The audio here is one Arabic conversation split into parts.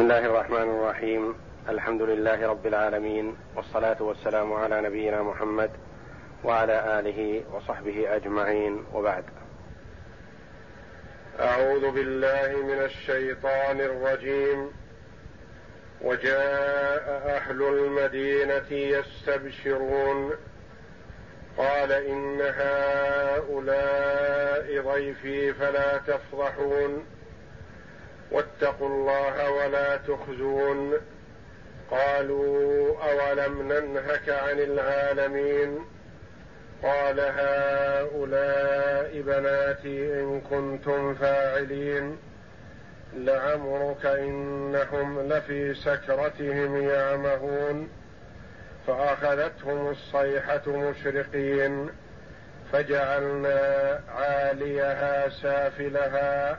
بسم الله الرحمن الرحيم الحمد لله رب العالمين والصلاه والسلام على نبينا محمد وعلى اله وصحبه اجمعين وبعد اعوذ بالله من الشيطان الرجيم وجاء أهل المدينة يستبشرون قال ان هؤلاء ضيفي فلا تفضحون واتقوا الله ولا تخزون. قالوا أولم ننهك عن العالمين؟ قال هؤلاء بناتي إن كنتم فاعلين. لعمرك إنهم لفي سكرتهم يعمهون. فأخذتهم الصيحة مشرقين. فجعلنا عاليها سافلها.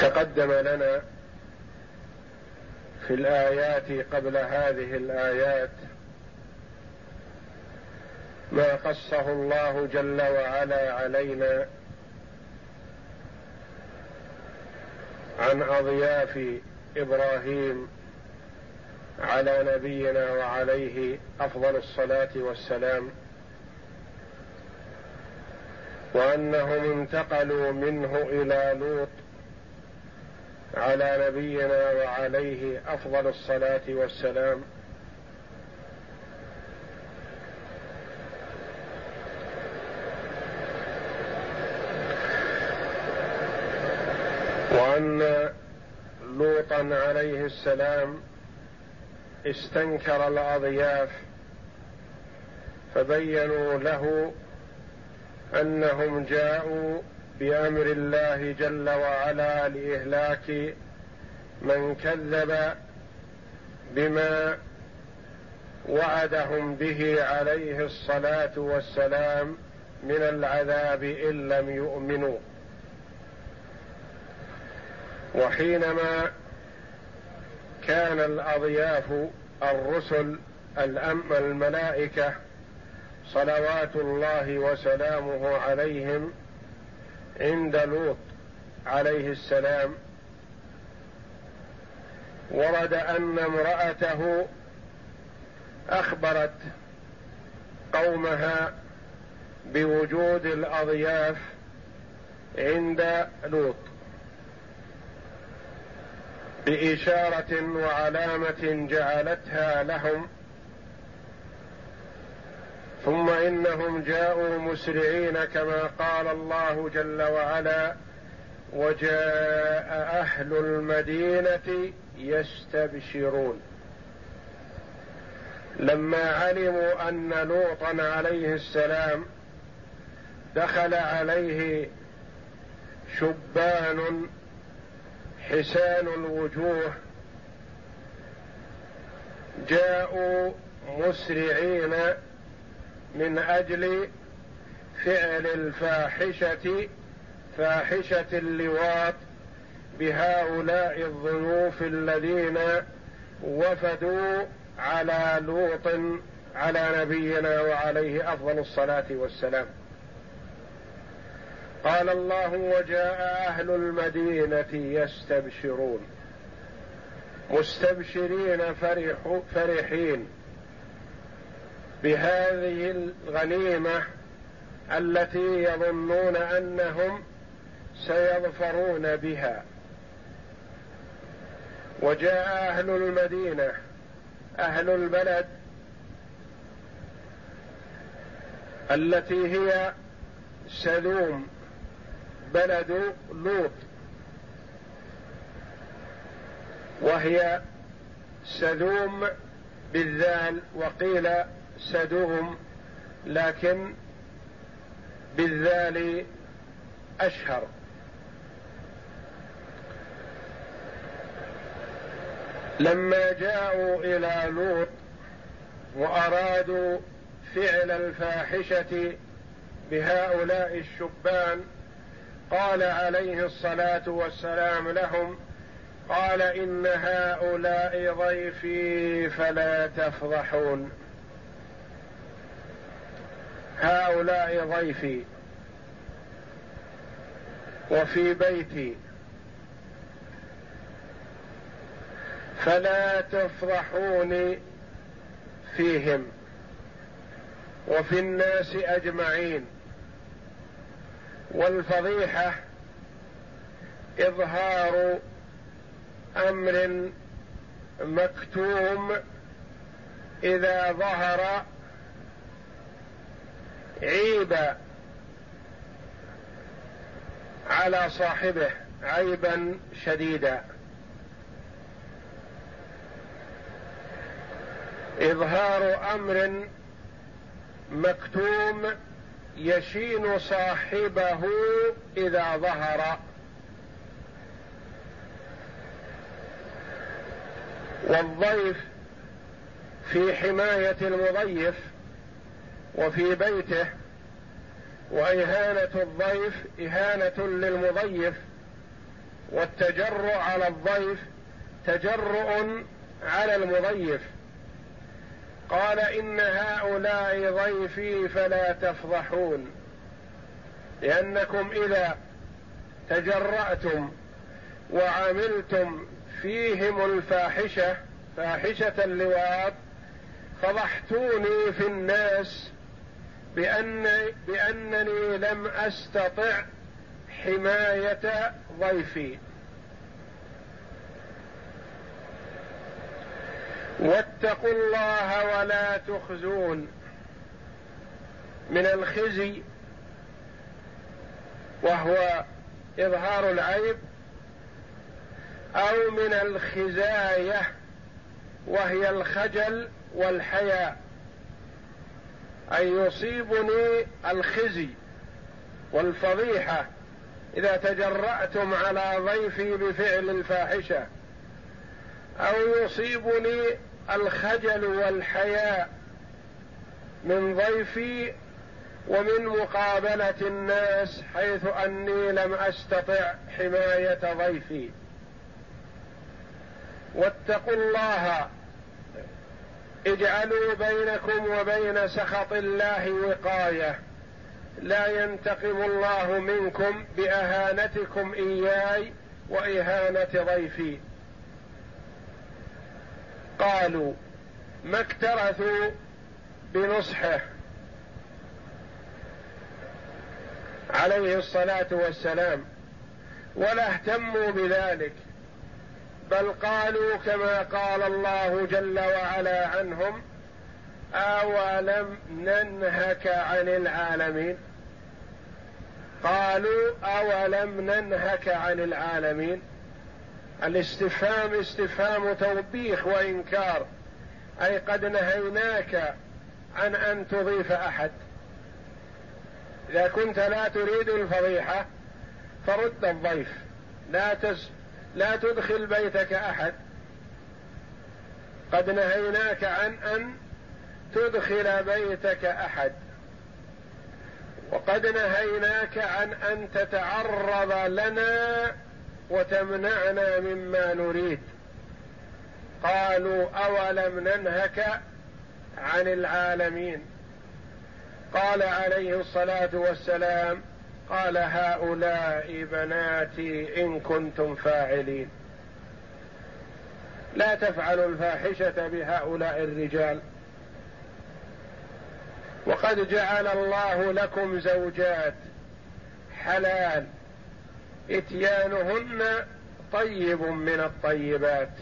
تقدم لنا في الآيات قبل هذه الآيات ما قصه الله جل وعلا علينا عن أضياف إبراهيم على نبينا وعليه أفضل الصلاة والسلام وأنهم انتقلوا منه إلى لوط على نبينا وعليه أفضل الصلاة والسلام. وأن لوطا عليه السلام استنكر الأضياف فبينوا له أنهم جاءوا بأمر الله جل وعلا لإهلاك من كذب بما وعدهم به عليه الصلاة والسلام من العذاب إن لم يؤمنوا. وحينما كان الأضياف الرسل الأم الملائكة صلوات الله وسلامه عليهم عند لوط عليه السلام ورد أن امرأته أخبرت قومها بوجود الأضياف عند لوط بإشارة وعلامة جعلتها لهم ثم إنهم جاءوا مسرعين كما قال الله جل وعلا وجاء أهل المدينة يستبشرون. لما علموا أن لوطا عليه السلام دخل عليه شبان حسان الوجوه جاءوا مسرعين من أجل فعل الفاحشة فاحشة اللواط بهؤلاء الضيوف الذين وفدوا على لوط على نبينا وعليه أفضل الصلاة والسلام. قال الله وجاء أهل المدينة يستبشرون. مستبشرين فرح فرحين. بهذه الغنيمة التي يظنون أنهم سيظفرون بها. وجاء أهل المدينة أهل البلد التي هي سلوم بلد لوط. وهي سدوم بالذال وقيل سدوم لكن بالذال لما جاءوا إلى لوط وأرادوا فعل الفاحشة بهؤلاء الشبان قال عليه الصلاة والسلام لهم قال إن هؤلاء ضيفي فلا تفضحون. هؤلاء ضيفي وفي بيتي. فلا تفضحوني فيهم وفي الناس أجمعين. والفضيحة إظهار أمر مكتوم إذا ظهر عيب على صاحبه عيبا شديدا. إظهار أمر مكتوم يشين صاحبه إذا ظهر. والضيف في حماية المضيف وفي بيته وإهانة الضيف إهانة للمضيف والتجرؤ على الضيف تجرؤ على المضيف. قال إن هؤلاء ضيفي فلا تفضحون لأنكم إذا تجرأتم وعملتم فيهم الفاحشة فاحشة اللواط فضحتوني في الناس بأن بأنني لم أستطع حماية ضيفي. واتقوا الله ولا تخزون. من الخزي وهو إظهار العيب أو من الخزاية وهي الخجل والحياء. أن يصيبني الخزي والفضيحة إذا تجرأتم على ضيفي بفعل الفاحشة أو يصيبني الخجل والحياء من ضيفي ومن مقابلة الناس حيث أني لم أستطع حماية ضيفي. واتقوا الله اجعلوا بينكم وبين سخط الله وقاية. لا ينتقم الله منكم بأهانتكم إياي وإهانة ضيفي. قالوا ما اكترثوا بنصحه. عليه الصلاة والسلام ولا اهتموا بذلك. بل قالوا كما قال الله جل وعلا عنهم أولم ننهك عن العالمين؟ قالوا أولم ننهك عن العالمين؟ الاستفهام استفهام توبيخ وإنكار أي قد نهيناك عن أن تضيف أحد. إذا كنت لا تريد الفضيحة فرد الضيف لا تس لا تدخل بيتك أحد. قد نهيناك عن أن تدخل بيتك أحد. وقد نهيناك عن أن تتعرض لنا وتمنعنا مما نريد. قالوا أولم ننهك عن العالمين؟ قال عليه الصلاة والسلام قال هؤلاء بناتي إن كنتم فاعلين. لا تفعلوا الفاحشة بهؤلاء الرجال. وقد جعل الله لكم زوجات حلال. إتيانهن طيب من الطيبات.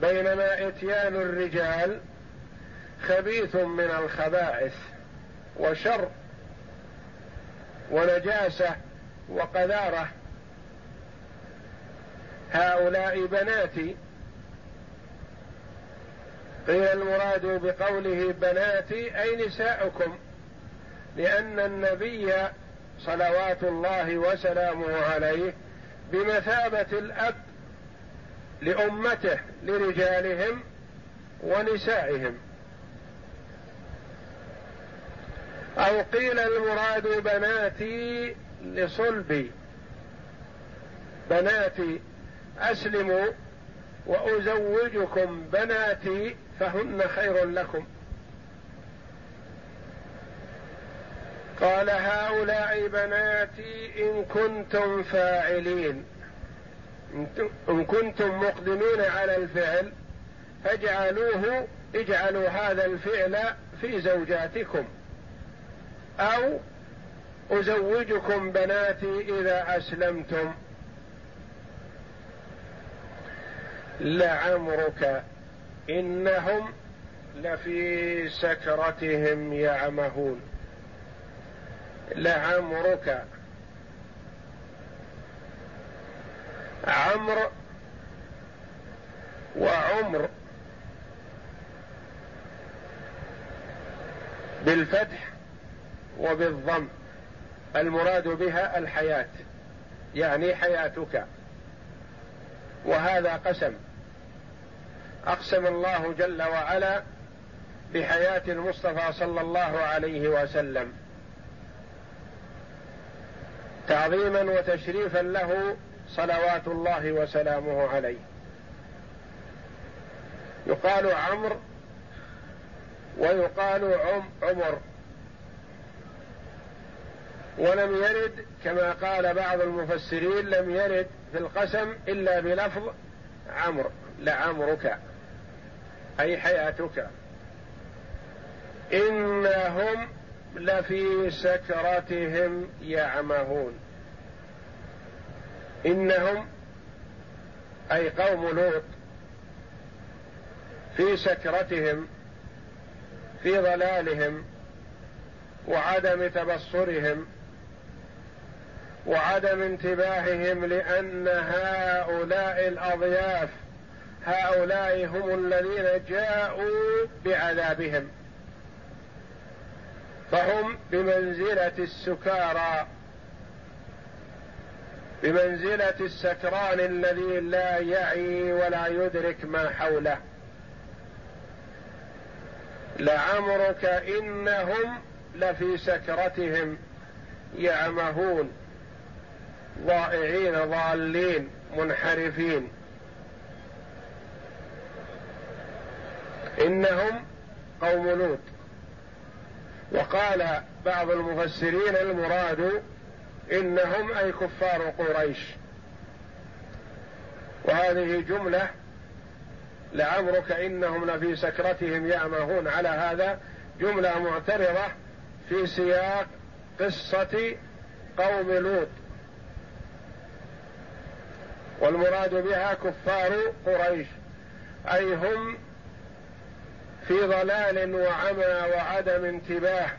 بينما إتيان الرجال خبيث من الخبائث وشر. ونجاسة وقذارة. هؤلاء بناتي. قيل المراد بقوله بناتي أي نساؤكم. لأن النبي صلوات الله وسلامه عليه بمثابة الأب لأمته لرجالهم ونسائهم. أو قيل المراد بناتي لصلبي. بناتي أسلموا وأزوجكم بناتي فهن خير لكم. قال هؤلاء بناتي إن كنتم فاعلين. إن كنتم مقدمين على الفعل فاجعلوه اجعلوا هذا الفعل في زوجاتكم. أو أزوجكم بناتي إذا أسلمتم. لعمرك إنهم لفي سكرتهم يعمهون. لعمرك. عمر وعمر. بالفتح. وبالضم. المراد بها الحياة يعني حياتك. وهذا قسم. أقسم الله جل وعلا بحياة المصطفى صلى الله عليه وسلم. تعظيما وتشريفا له صلوات الله وسلامه عليه. يقال عمرو ويقال عم عمر. ولم يرد كما قال بعض المفسرين لم يرد في القسم إلا بلفظ عمرو لعمرك أي حياتك. إنهم لفي سكرتهم يعمهون. إنهم أي قوم لوط في سكرتهم في ضلالهم وعدم تبصرهم. وعدم انتباههم لأن هؤلاء الأضياف هؤلاء هم الذين جاءوا بعذابهم. فهم بمنزلة السكارى بمنزلة السكران الذي لا يعي ولا يدرك ما حوله. لعمرك إنهم لفي سكرتهم يعمهون. ضائعين ضالين منحرفين. إنهم قوم لوط. وقال بعض المفسرين المراد إنهم أي كفار قريش. وهذه جملة لعمرك إنهم لفي سكرتهم يعمهون. على هذا جملة معترضة في سياق قصة قوم لوط. والمراد بها كفار قريش. أي هم في ضلال وعمى وعدم انتباه.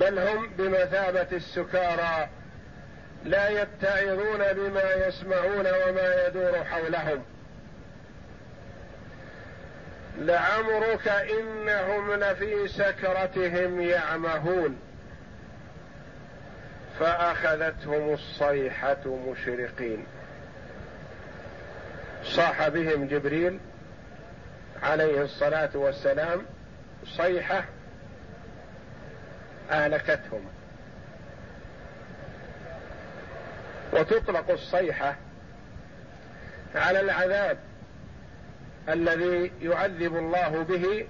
بل هم بمثابة السكارى. لا يتعظون بما يسمعون وما يدور حولهم. لعمرك إنهم لفي سكرتهم يعمهون. فأخذتهم الصيحة مشرقين. صاح بهم جبريل عليه الصلاة والسلام صيحة اهلكتهم وتطلق الصيحة على العذاب الذي يعذب الله به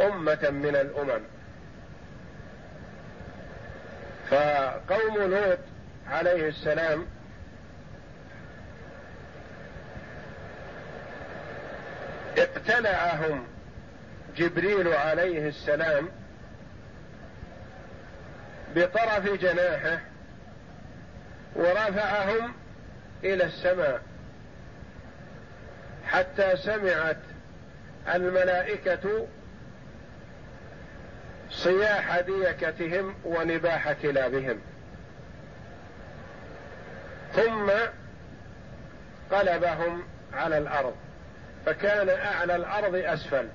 أمة من الأمم. فقوم لوط عليه السلام اقتلعهم جبريل عليه السلام بطرف جناحه ورفعهم إلى السماء حتى سمعت الملائكة صياح ديكتهم ونباح كلابهم. ثم قلبهم على الأرض فكان أعلى الأرض أسفل.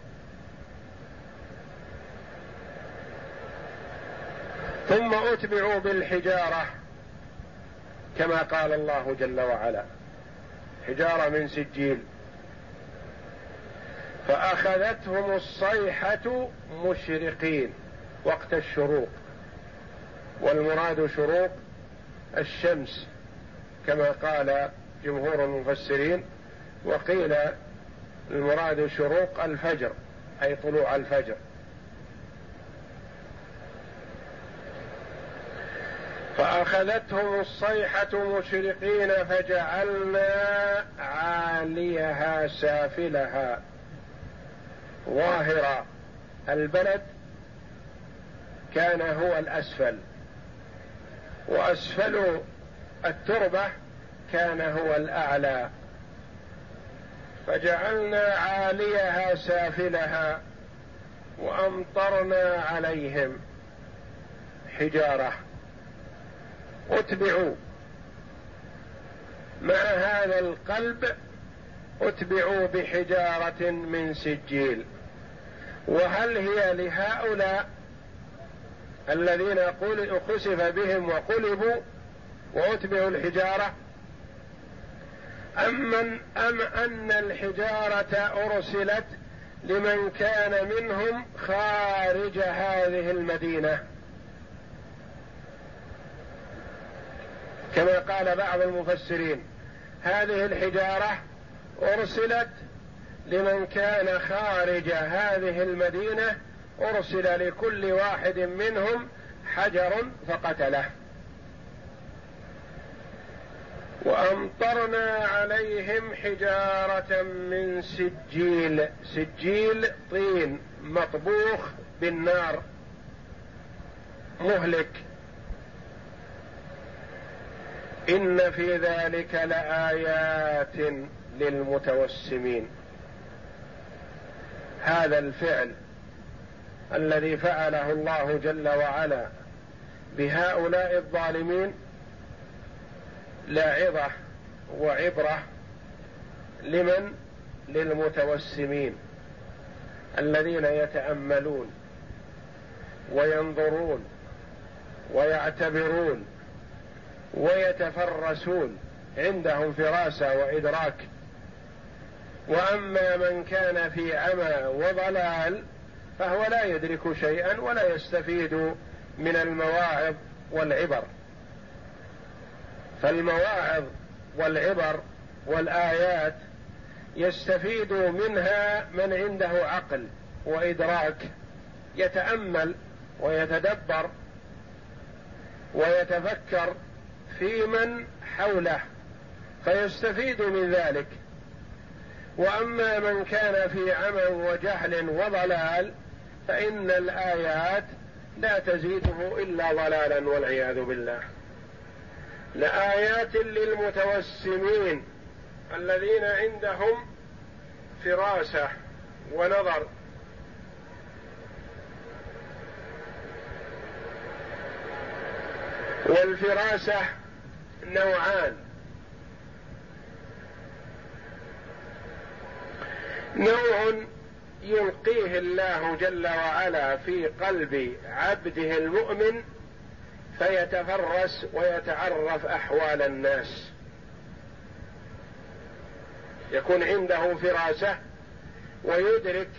ثم أتبعوا بالحجارة كما قال الله جل وعلا. حجارة من سجيل. فأخذتهم الصيحة مشرقين. وقت الشروق. والمراد شروق الشمس كما قال جمهور المفسرين وقيل المراد شروق الفجر أي طلوع الفجر. فأخذتهم الصيحة مشرقين فجعلنا عاليها سافلها. ظاهر البلد كان هو الأسفل. وأسفل التربة كان هو الأعلى. فجعلنا عاليها سافلها وأمطرنا عليهم حجارة. أتبعوا. مع هذا القلب أتبعوا بحجارة من سجيل. وهل هي لهؤلاء الذين خسف بهم وقلبوا واتبعوا الحجارة. أم, من أم أن الحجارة أرسلت لمن كان منهم خارج هذه المدينة. كما قال بعض المفسرين هذه الحجارة أرسلت لمن كان خارج هذه المدينة أرسل لكل واحد منهم حجر فقتله. وأمطرنا عليهم حجارة من سجيل سجيل طين مطبوخ بالنار. مهلك. إن في ذلك لآيات للمتوسمين. هذا الفعل. الذي فعله الله جل وعلا بهؤلاء الظالمين لاعظة وعبرة لمن؟ للمتوسمين الذين يتأملون وينظرون ويعتبرون ويتفرسون عندهم فراسة وإدراك. وأما من كان في عمى وضلال فهو لا يدرك شيئا ولا يستفيد من المواعظ والعبر. فالمواعظ والعبر والآيات يستفيد منها من عنده عقل وإدراك يتأمل ويتدبر ويتفكر في من حوله فيستفيد من ذلك. وأما من كان في عمى وجهل وضلال فإن الآيات لا تزيده إلا ضلالا والعياذ بالله. لآيات للمتوسمين الذين عندهم فراسة ونظر. والفراسة نوعان. نوع يلقيه الله جل وعلا في قلب عبده المؤمن فيتفرس ويتعرف أحوال الناس. يكون عنده فراسة ويدرك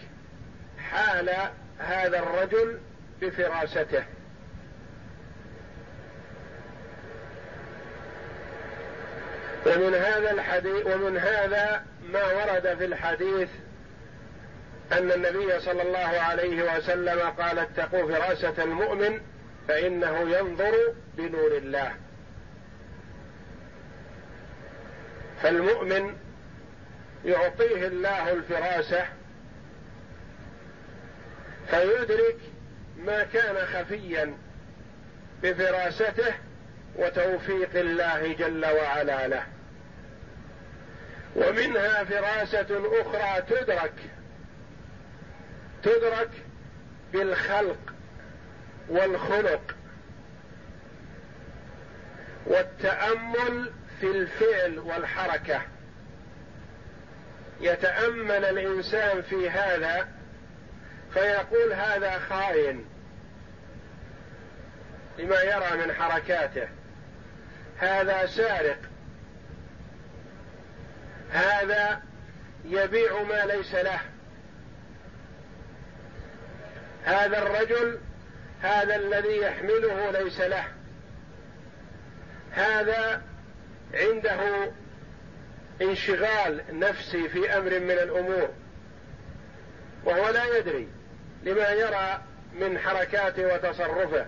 حال هذا الرجل بفراسته. ومن هذا الحديث ومن هذا ما ورد في الحديث أن النبي صلى الله عليه وسلم قال اتقوا فراسة المؤمن فإنه ينظر بنور الله. فالمؤمن يعطيه الله الفراسة فيدرك ما كان خفيا بفراسته وتوفيق الله جل وعلا له. ومنها فراسة أخرى تدرك تدرك بالخلق والخلق والتأمل في الفعل والحركة. يتأمل الإنسان في هذا فيقول هذا خاين لما يرى من حركاته. هذا سارق. هذا يبيع ما ليس له. هذا الرجل هذا الذي يحمله ليس له. هذا عنده انشغال نفسي في أمر من الأمور وهو لا يدري لما يرى من حركاته وتصرفه.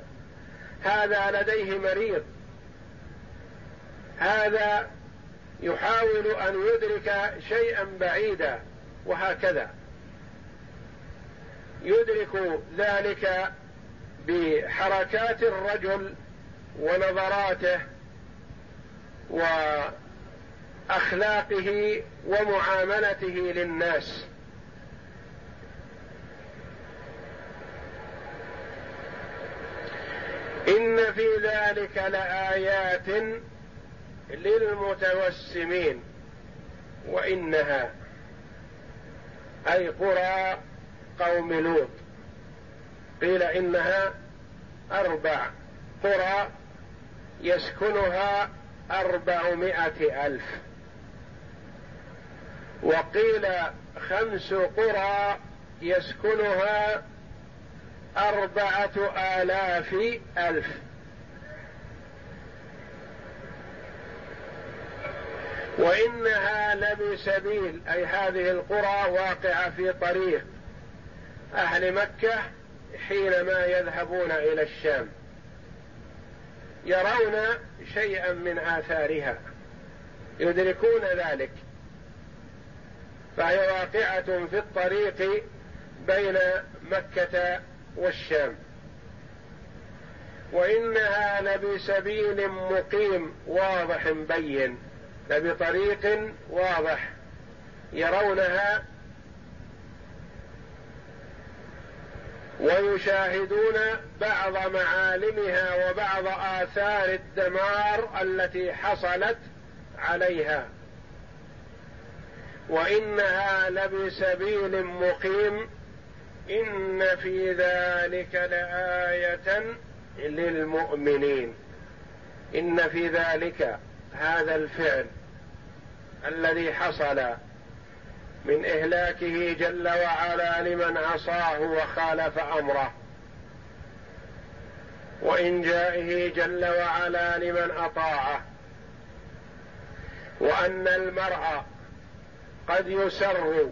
هذا لديه مريض. هذا يحاول أن يدرك شيئا بعيدا وهكذا. يدرك ذلك بحركات الرجل ونظراته وأخلاقه ومعاملته للناس. إن في ذلك لآيات للمتوسمين وإنها أي قرى قوم لوط. قيل إنها أربع قرى يسكنها أربعمائة ألف. وقيل خمس قرى يسكنها أربعة آلاف ألف. وإنها لبسبيل أي هذه القرى واقعة في طريق. أهل مكة حينما يذهبون إلى الشام يرون شيئا من آثارها يدركون ذلك. فهي واقعة في الطريق بين مكة والشام. وإنها لبسبيل مقيم واضح بين لبطريق واضح يرونها ويشاهدون بعض معالمها وبعض آثار الدمار التي حصلت عليها. وإنها لبسبيل مقيم إن في ذلك لآية للمؤمنين. إن في ذلك هذا الفعل الذي حصل من إهلاكه جل وعلا لمن عصاه وخالف أمره. وإنجائه جل وعلا لمن أطاعه. وأن المرء قد يسر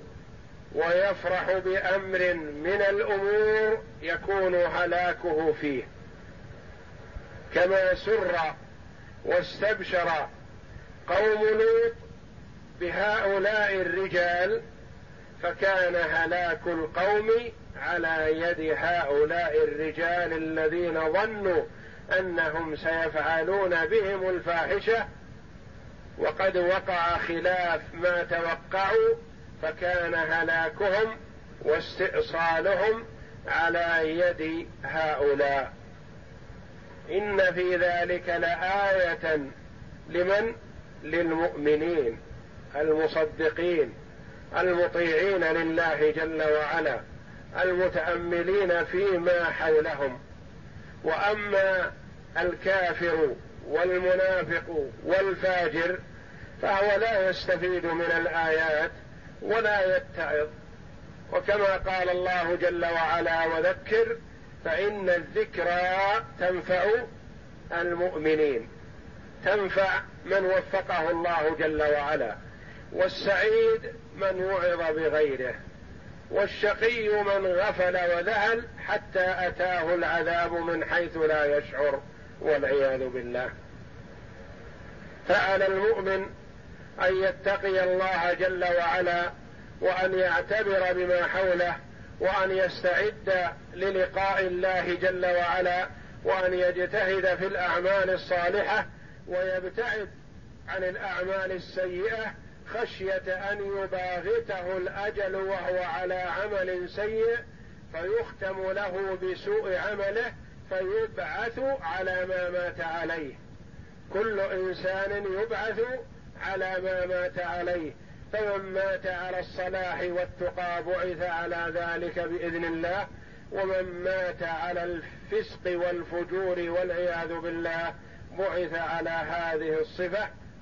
ويفرح بأمر من الأمور يكون هلاكه فيه. كما سر واستبشر قوم لوط بهؤلاء الرجال فكان هلاك القوم على يد هؤلاء الرجال الذين ظنوا أنهم سيفعلون بهم الفاحشة وقد وقع خلاف ما توقعوا فكان هلاكهم واستئصالهم على يد هؤلاء. إن في ذلك لآية لمن؟ للمؤمنين. المصدقين المطيعين لله جل وعلا المتأملين فيما حولهم. وأما الكافر والمنافق والفاجر فهو لا يستفيد من الآيات ولا يتعظ. وكما قال الله جل وعلا وذكر فإن الذكرى تنفع المؤمنين. تنفع من وفقه الله جل وعلا. والسعيد من وعظ بغيره والشقي من غفل وذهل حتى أتاه العذاب من حيث لا يشعر والعياذ بالله. فعلى المؤمن أن يتقي الله جل وعلا وأن يعتبر بما حوله وأن يستعد للقاء الله جل وعلا وأن يجتهد في الأعمال الصالحة ويبتعد عن الأعمال السيئة خشية أن يباغته الأجل وهو على عمل سيء فيختم له بسوء عمله فيبعث على ما مات عليه. كل إنسان يبعث على ما مات عليه فمن مات على الصلاح والتقى بعث على ذلك بإذن الله ومن مات على الفسق والفجور والعياذ بالله بعث على هذه الصفة